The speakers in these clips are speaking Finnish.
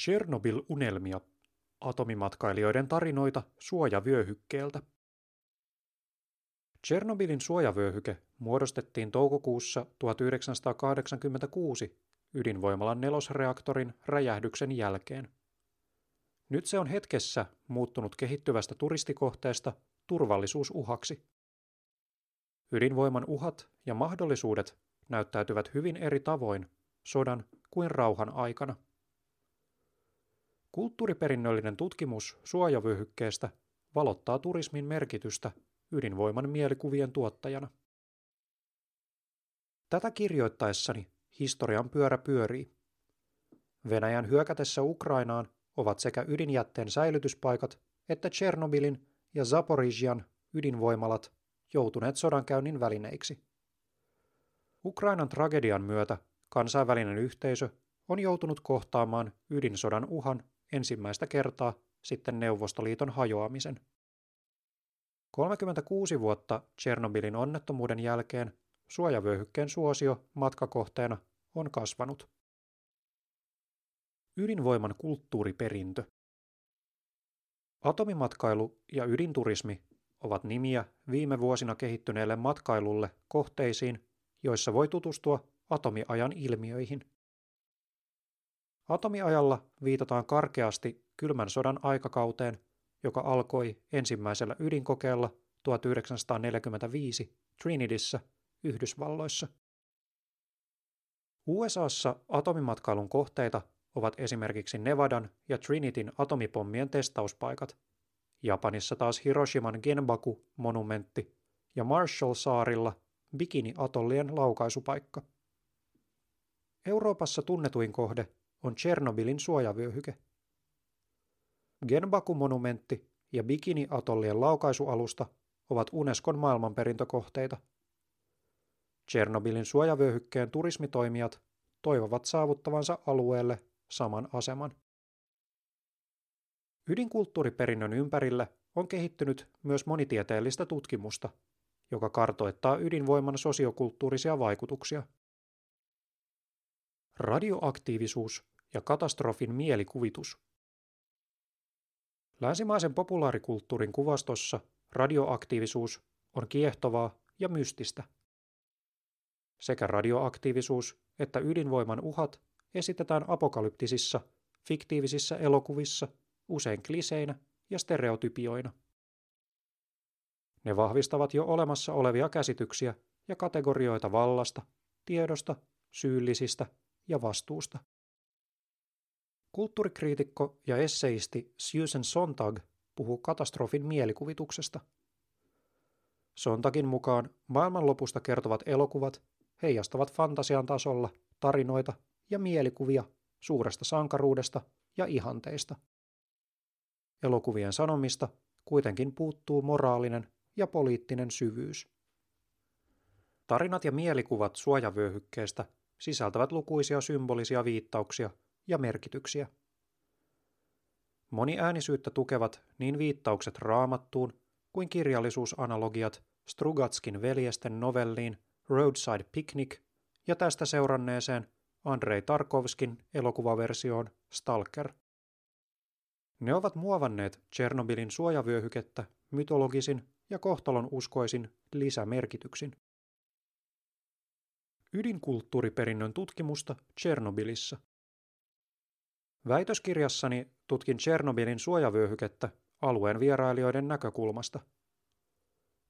Chernobyl-unelmia. Atomimatkailijoiden tarinoita suojavyöhykkeeltä. Chernobylin suojavyöhyke muodostettiin toukokuussa 1986 ydinvoimalan nelosreaktorin räjähdyksen jälkeen. Nyt se on hetkessä muuttunut kehittyvästä turistikohteesta turvallisuusuhaksi. Ydinvoiman uhat ja mahdollisuudet näyttäytyvät hyvin eri tavoin sodan kuin rauhan aikana. Kulttuuriperinnöllinen tutkimus suojavyöhykkeestä valottaa turismin merkitystä ydinvoiman mielikuvien tuottajana. Tätä kirjoittaessani historian pyörä pyörii. Venäjän hyökätessä Ukrainaan ovat sekä ydinjätteen säilytyspaikat että Chernobylin ja Zaporižian ydinvoimalat joutuneet sodankäynnin välineiksi. Ukrainan tragedian myötä kansainvälinen yhteisö on joutunut kohtaamaan ydinsodan uhan ensimmäistä kertaa sitten Neuvostoliiton hajoamisen. 36 vuotta Chernobylin onnettomuuden jälkeen suojavyöhykkeen suosio matkakohteena on kasvanut. Ydinvoiman kulttuuriperintö. Atomimatkailu ja ydinturismi ovat nimiä viime vuosina kehittyneelle matkailulle kohteisiin, joissa voi tutustua atomiajan ilmiöihin. Atomiajalla viitataan karkeasti kylmän sodan aikakauteen, joka alkoi ensimmäisellä ydinkokeella 1945 Trinityssä Yhdysvalloissa. USAssa atomimatkailun kohteita ovat esimerkiksi Nevadan ja Trinityn atomipommien testauspaikat, Japanissa taas Hiroshiman Genbaku-monumentti ja Marshall-saarilla Bikini-atollien laukaisupaikka. Euroopassa tunnetuin kohde on Chernobylin suojavyöhyke. Genbaku-monumentti ja Bikini-atollien laukaisualusta ovat Unescon maailmanperintökohteita. Chernobylin suojavyöhykkeen turismitoimijat toivovat saavuttavansa alueelle saman aseman. Ydinkulttuuriperinnön ympärille on kehittynyt myös monitieteellistä tutkimusta, joka kartoittaa ydinvoiman sosiokulttuurisia vaikutuksia. Radioaktiivisuus ja katastrofin mielikuvitus. Länsimaisen populaarikulttuurin kuvastossa radioaktiivisuus on kiehtovaa ja mystistä. Sekä radioaktiivisuus että ydinvoiman uhat esitetään apokalyptisissa, fiktiivisissä elokuvissa usein kliseinä ja stereotypioina. Ne vahvistavat jo olemassa olevia käsityksiä ja kategorioita vallasta, tiedosta, syyllisistä ja vastuusta. Kulttuurikriitikko ja esseisti Susan Sontag puhuu katastrofin mielikuvituksesta. Sontagin mukaan maailmanlopusta kertovat elokuvat heijastavat fantasian tasolla tarinoita ja mielikuvia suuresta sankaruudesta ja ihanteista. Elokuvien sanomista kuitenkin puuttuu moraalinen ja poliittinen syvyys. Tarinat ja mielikuvat suojavyöhykkeestä sisältävät lukuisia symbolisia viittauksia ja merkityksiä. Moniäänisyyttä tukevat niin viittaukset raamattuun kuin kirjallisuusanalogiat Strugatskin veljesten novelliin Roadside Picnic ja tästä seuranneeseen Andrei Tarkovskin elokuvaversioon Stalker. Ne ovat muovanneet Chernobylin suojavyöhykettä mytologisin ja kohtalon uskoisin lisämerkityksin. Ydinkulttuuriperinnön tutkimusta Chernobylissa. Väitöskirjassani tutkin Chernobylin suojavyöhykettä alueen vierailijoiden näkökulmasta.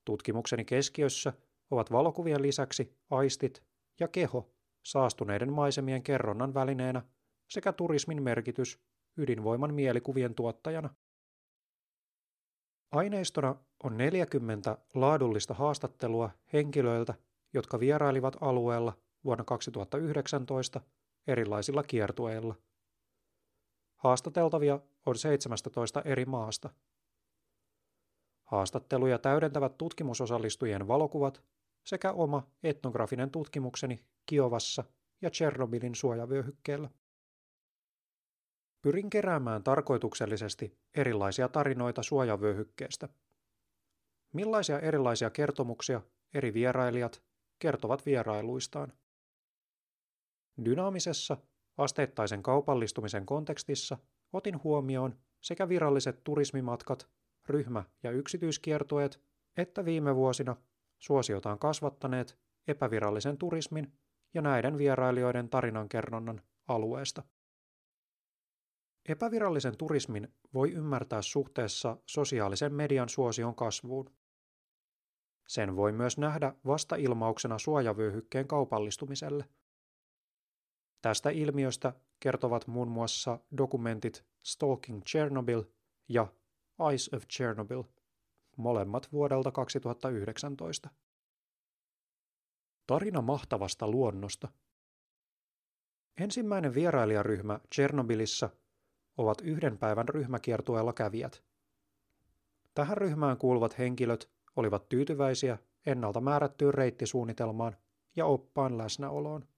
Tutkimukseni keskiössä ovat valokuvien lisäksi aistit ja keho saastuneiden maisemien kerronnan välineenä sekä turismin merkitys ydinvoiman mielikuvien tuottajana. Aineistona on 40 laadullista haastattelua henkilöiltä, jotka vierailivat alueella vuonna 2019 erilaisilla kiertueilla. Haastateltavia on 17 eri maasta. Haastatteluja täydentävät tutkimusosallistujien valokuvat sekä oma etnografinen tutkimukseni Kiovassa ja Chernobylin suojavyöhykkeellä. Pyrin keräämään tarkoituksellisesti erilaisia tarinoita suojavyöhykkeestä. Millaisia erilaisia kertomuksia eri vierailijat kertovat vierailuistaan? Dynaamisessa asteittaisen kaupallistumisen kontekstissa otin huomioon sekä viralliset turismimatkat, ryhmä- ja yksityiskiertueet, että viime vuosina suosiotaan kasvattaneet epävirallisen turismin ja näiden vierailijoiden tarinankerronnan alueesta. Epävirallisen turismin voi ymmärtää suhteessa sosiaalisen median suosion kasvuun. Sen voi myös nähdä vasta-ilmauksena suojavyöhykkeen kaupallistumiselle. Tästä ilmiöstä kertovat muun muassa dokumentit Stalking Chernobyl ja Eyes of Chernobyl, molemmat vuodelta 2019. Tarina mahtavasta luonnosta. Ensimmäinen vierailijaryhmä Chernobylissa ovat yhden päivän ryhmäkiertueella kävijät. Tähän ryhmään kuuluvat henkilöt olivat tyytyväisiä ennalta määrättyyn reittisuunnitelmaan ja oppaan läsnäoloon.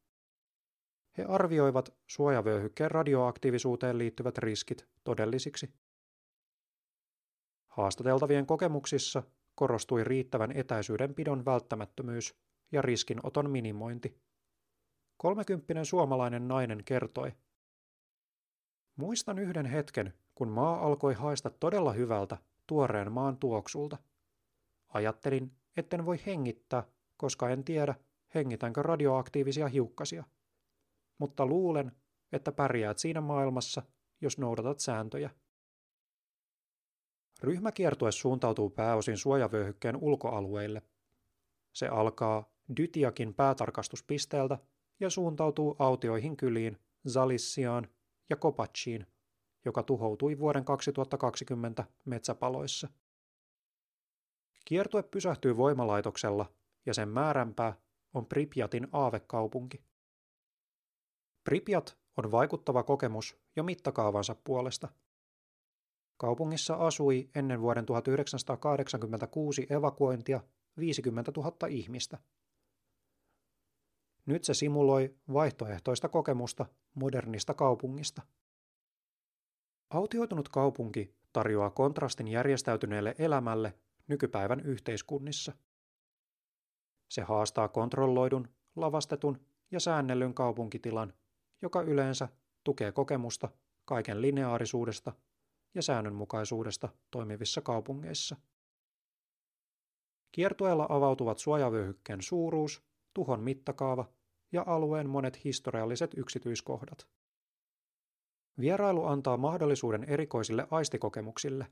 He arvioivat suojavyöhykkeen radioaktiivisuuteen liittyvät riskit todellisiksi. Haastateltavien kokemuksissa korostui riittävän etäisyyden pidon välttämättömyys ja riskinoton minimointi. Kolmekymppinen suomalainen nainen kertoi. Muistan yhden hetken, kun maa alkoi haista todella hyvältä tuoreen maan tuoksulta. Ajattelin, etten voi hengittää, koska en tiedä, hengitänkö radioaktiivisia hiukkasia. Mutta luulen, että pärjäät siinä maailmassa, jos noudatat sääntöjä. Ryhmäkiertue suuntautuu pääosin suojavyöhykkeen ulkoalueille. Se alkaa Dytiakin päätarkastuspisteeltä ja suuntautuu autioihin kyliin Zalissiaan ja Kopachiin, joka tuhoutui vuoden 2020 metsäpaloissa. Kiertue pysähtyy voimalaitoksella ja sen määränpää on Pripyatin aavekaupunki. Pripyat on vaikuttava kokemus jo mittakaavansa puolesta. Kaupungissa asui ennen vuoden 1986 evakuointia 50 000 ihmistä. Nyt se simuloi vaihtoehtoista kokemusta modernista kaupungista. Autioitunut kaupunki tarjoaa kontrastin järjestäytyneelle elämälle nykypäivän yhteiskunnissa. Se haastaa kontrolloidun, lavastetun ja säännellyn kaupunkitilan, joka yleensä tukee kokemusta kaiken lineaarisuudesta ja säännönmukaisuudesta toimivissa kaupungeissa. Kiertueella avautuvat suojavyöhykkeen suuruus, tuhon mittakaava ja alueen monet historialliset yksityiskohdat. Vierailu antaa mahdollisuuden erikoisille aistikokemuksille.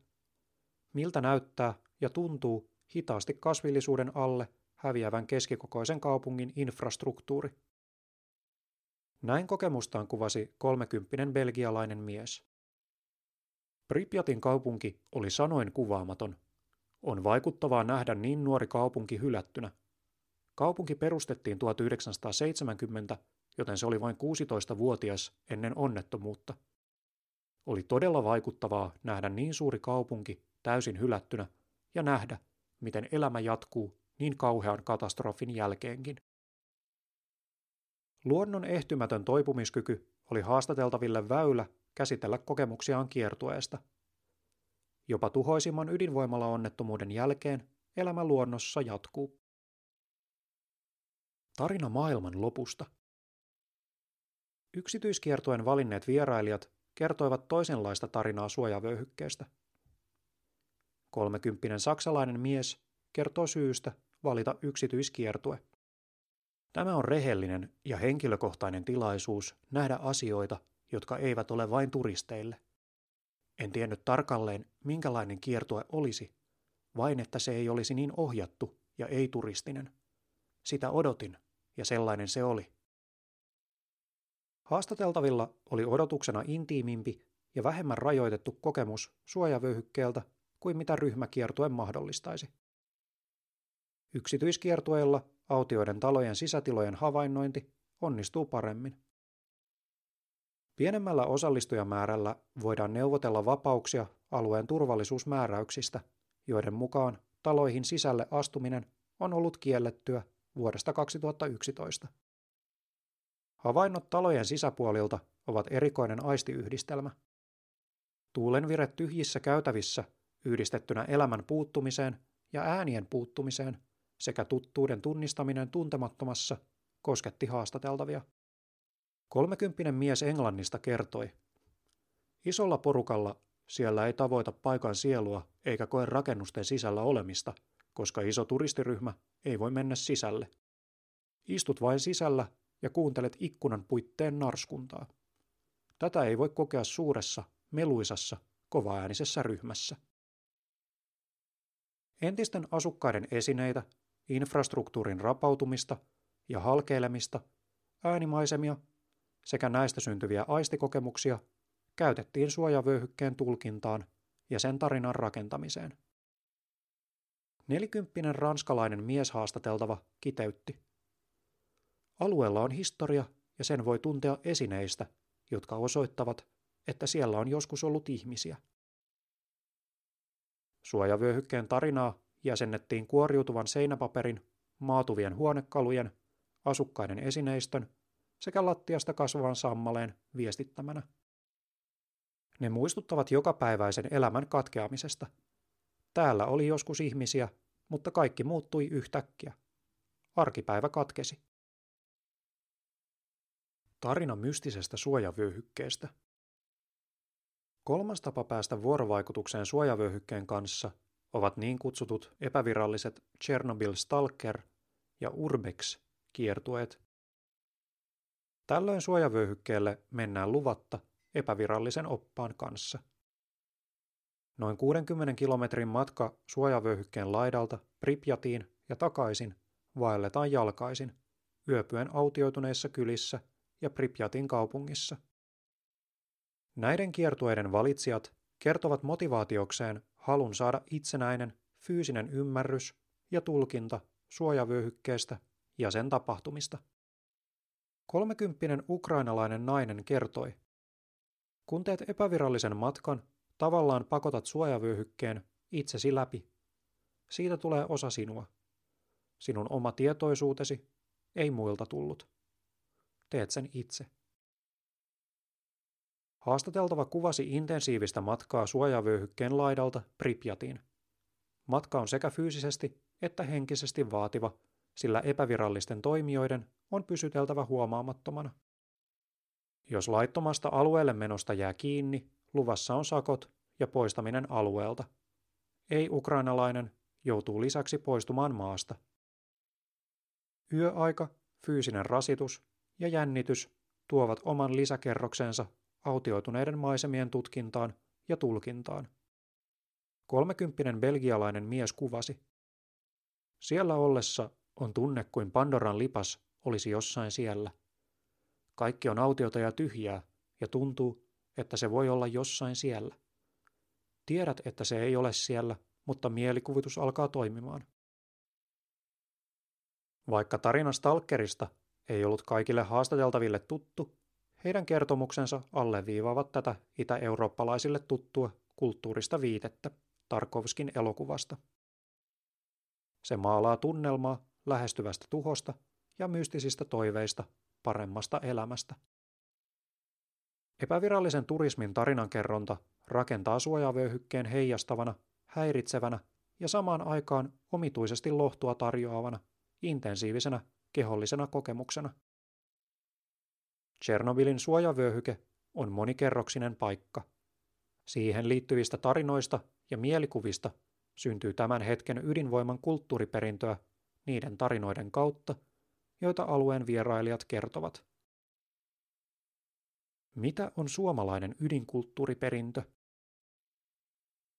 Miltä näyttää ja tuntuu hitaasti kasvillisuuden alle häviävän keskikokoisen kaupungin infrastruktuuri. Näin kokemustaan kuvasi kolmekymppinen belgialainen mies. Pripyatin kaupunki oli sanoin kuvaamaton. On vaikuttavaa nähdä niin nuori kaupunki hylättynä – Kaupunki perustettiin 1970, joten se oli vain 16-vuotias ennen onnettomuutta. Oli todella vaikuttavaa nähdä niin suuri kaupunki täysin hylättynä ja nähdä, miten elämä jatkuu niin kauhean katastrofin jälkeenkin. Luonnon ehtymätön toipumiskyky oli haastateltaville väylä käsitellä kokemuksiaan kiertueesta. Jopa tuhoisimman ydinvoimala-onnettomuuden jälkeen elämä luonnossa jatkuu. Tarina maailman lopusta. Yksityiskiertojen valinneet vierailijat kertoivat toisenlaista tarinaa suojavöyhykkeestä. Kolmekymppinen saksalainen mies kertoo syystä valita yksityiskiertue. Tämä on rehellinen ja henkilökohtainen tilaisuus nähdä asioita, jotka eivät ole vain turisteille. En tiennyt tarkalleen, minkälainen kiertue olisi, vain että se ei olisi niin ohjattu ja ei-turistinen. Sitä odotin, ja sellainen se oli. Haastateltavilla oli odotuksena intiimimpi ja vähemmän rajoitettu kokemus suojavöyhykkeeltä kuin mitä ryhmäkiertue mahdollistaisi. Yksityiskiertueella autioiden talojen sisätilojen havainnointi onnistuu paremmin. Pienemmällä osallistujamäärällä voidaan neuvotella vapauksia alueen turvallisuusmääräyksistä, joiden mukaan taloihin sisälle astuminen on ollut kiellettyä vuodesta 2011. Havainnot talojen sisäpuolilta ovat erikoinen aistiyhdistelmä. Tuulenvire tyhjissä käytävissä yhdistettynä elämän puuttumiseen ja äänien puuttumiseen sekä tuttuuden tunnistaminen tuntemattomassa kosketti haastateltavia. Kolmekymppinen mies Englannista kertoi, Isolla porukalla siellä ei tavoita paikan sielua eikä koe rakennusten sisällä olemista, koska iso turistiryhmä ei voi mennä sisälle. Istut vain sisällä ja kuuntelet ikkunan puitteen narskuntaa. Tätä ei voi kokea suuressa, meluisassa, kovaäänisessä ryhmässä. Entisten asukkaiden esineitä, infrastruktuurin rapautumista ja halkeilemista, äänimaisemia sekä näistä syntyviä aistikokemuksia käytettiin suojavyöhykkeen tulkintaan ja sen tarinan rakentamiseen. Nelikymppinen ranskalainen mieshaastateltava kiteytti. Alueella on historia ja sen voi tuntea esineistä, jotka osoittavat, että siellä on joskus ollut ihmisiä. Suojavyöhykkeen tarinaa jäsennettiin kuoriutuvan seinäpaperin, maatuvien huonekalujen, asukkaiden esineistön sekä lattiasta kasvavan sammaleen viestittämänä. Ne muistuttavat jokapäiväisen elämän katkeamisesta. Täällä oli joskus ihmisiä, mutta kaikki muuttui yhtäkkiä. Arkipäivä katkesi. Tarina mystisestä suojavyöhykkeestä. Kolmas tapa päästä vuorovaikutukseen suojavyöhykkeen kanssa ovat niin kutsutut epäviralliset Chernobyl Stalker ja Urbex kiertueet. Tällöin suojavyöhykkeelle mennään luvatta epävirallisen oppaan kanssa. Noin 60 kilometrin matka suojavyöhykkeen laidalta Pripjatiin ja takaisin vaelletaan jalkaisin, yöpyen autioituneissa kylissä ja Pripjatin kaupungissa. Näiden kiertueiden valitsijat kertovat motivaatiokseen halun saada itsenäinen fyysinen ymmärrys ja tulkinta suojavyöhykkeestä ja sen tapahtumista. Kolmekymppinen ukrainalainen nainen kertoi, kun teet epävirallisen matkan, tavallaan pakotat suojavyöhykkeen itsesi läpi. Siitä tulee osa sinua. Sinun oma tietoisuutesi ei muilta tullut. Teet sen itse. Haastateltava kuvasi intensiivistä matkaa suojavyöhykkeen laidalta Pripjatiin. Matka on sekä fyysisesti että henkisesti vaativa, sillä epävirallisten toimijoiden on pysyteltävä huomaamattomana. Jos laittomasta alueelle menosta jää kiinni, luvassa on sakot ja poistaminen alueelta. Ei-ukrainalainen joutuu lisäksi poistumaan maasta. Yöaika, fyysinen rasitus ja jännitys tuovat oman lisäkerroksensa autioituneiden maisemien tutkintaan ja tulkintaan. Kolmekymppinen belgialainen mies kuvasi. Siellä ollessa on tunne kuin Pandoran lipas olisi jossain siellä – kaikki on autiota ja tyhjää, ja tuntuu, että se voi olla jossain siellä. Tiedät, että se ei ole siellä, mutta mielikuvitus alkaa toimimaan. Vaikka tarina Stalkerista ei ollut kaikille haastateltaville tuttu, heidän kertomuksensa alleviivaavat tätä itä-eurooppalaisille tuttua kulttuurista viitettä Tarkovskin elokuvasta. Se maalaa tunnelmaa lähestyvästä tuhosta ja mystisistä toiveista paremmasta elämästä. Epävirallisen turismin tarinankerronta rakentaa suojavyöhykkeen heijastavana, häiritsevänä ja samaan aikaan omituisesti lohtua tarjoavana, intensiivisenä kehollisena kokemuksena. Chernobylin suojavyöhyke on monikerroksinen paikka. Siihen liittyvistä tarinoista ja mielikuvista syntyy tämän hetken ydinvoiman kulttuuriperintöä niiden tarinoiden kautta, joita alueen vierailijat kertovat. Mitä on suomalainen ydinkulttuuriperintö?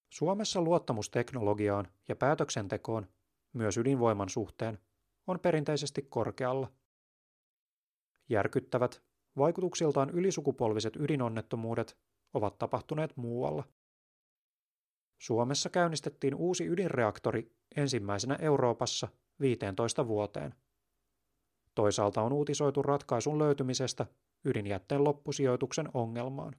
Suomessa luottamus teknologiaan ja päätöksentekoon, myös ydinvoiman suhteen, on perinteisesti korkealla. Järkyttävät, vaikutuksiltaan ylisukupolviset ydinonnettomuudet ovat tapahtuneet muualla. Suomessa käynnistettiin uusi ydinreaktori ensimmäisenä Euroopassa 15 vuoteen. Toisaalta on uutisoitu ratkaisun löytymisestä ydinjätteen loppusijoituksen ongelmaan.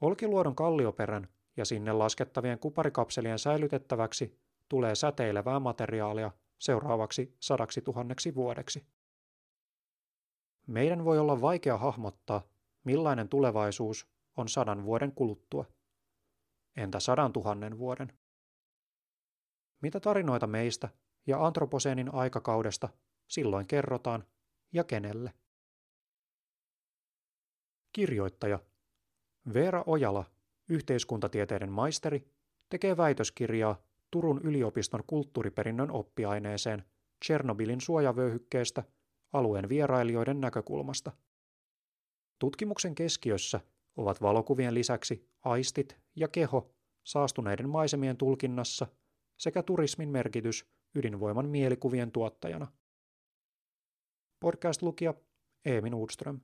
Olkiluodon kallioperän ja sinne laskettavien kuparikapselien säilytettäväksi tulee säteilevää materiaalia seuraavaksi sadaksi tuhanneksi vuodeksi. Meidän voi olla vaikea hahmottaa, millainen tulevaisuus on sadan vuoden kuluttua. Entä sadan tuhannen vuoden? Mitä tarinoita meistä ja antroposeenin aikakaudesta silloin kerrotaan ja kenelle. Kirjoittaja Veera Ojala, yhteiskuntatieteiden maisteri, tekee väitöskirjaa Turun yliopiston kulttuuriperinnön oppiaineeseen Tchernobylin suojavöyhykkeestä alueen vierailijoiden näkökulmasta. Tutkimuksen keskiössä ovat valokuvien lisäksi aistit ja keho saastuneiden maisemien tulkinnassa sekä turismin merkitys ydinvoiman mielikuvien tuottajana. Podcast-lukija Eemin Udström.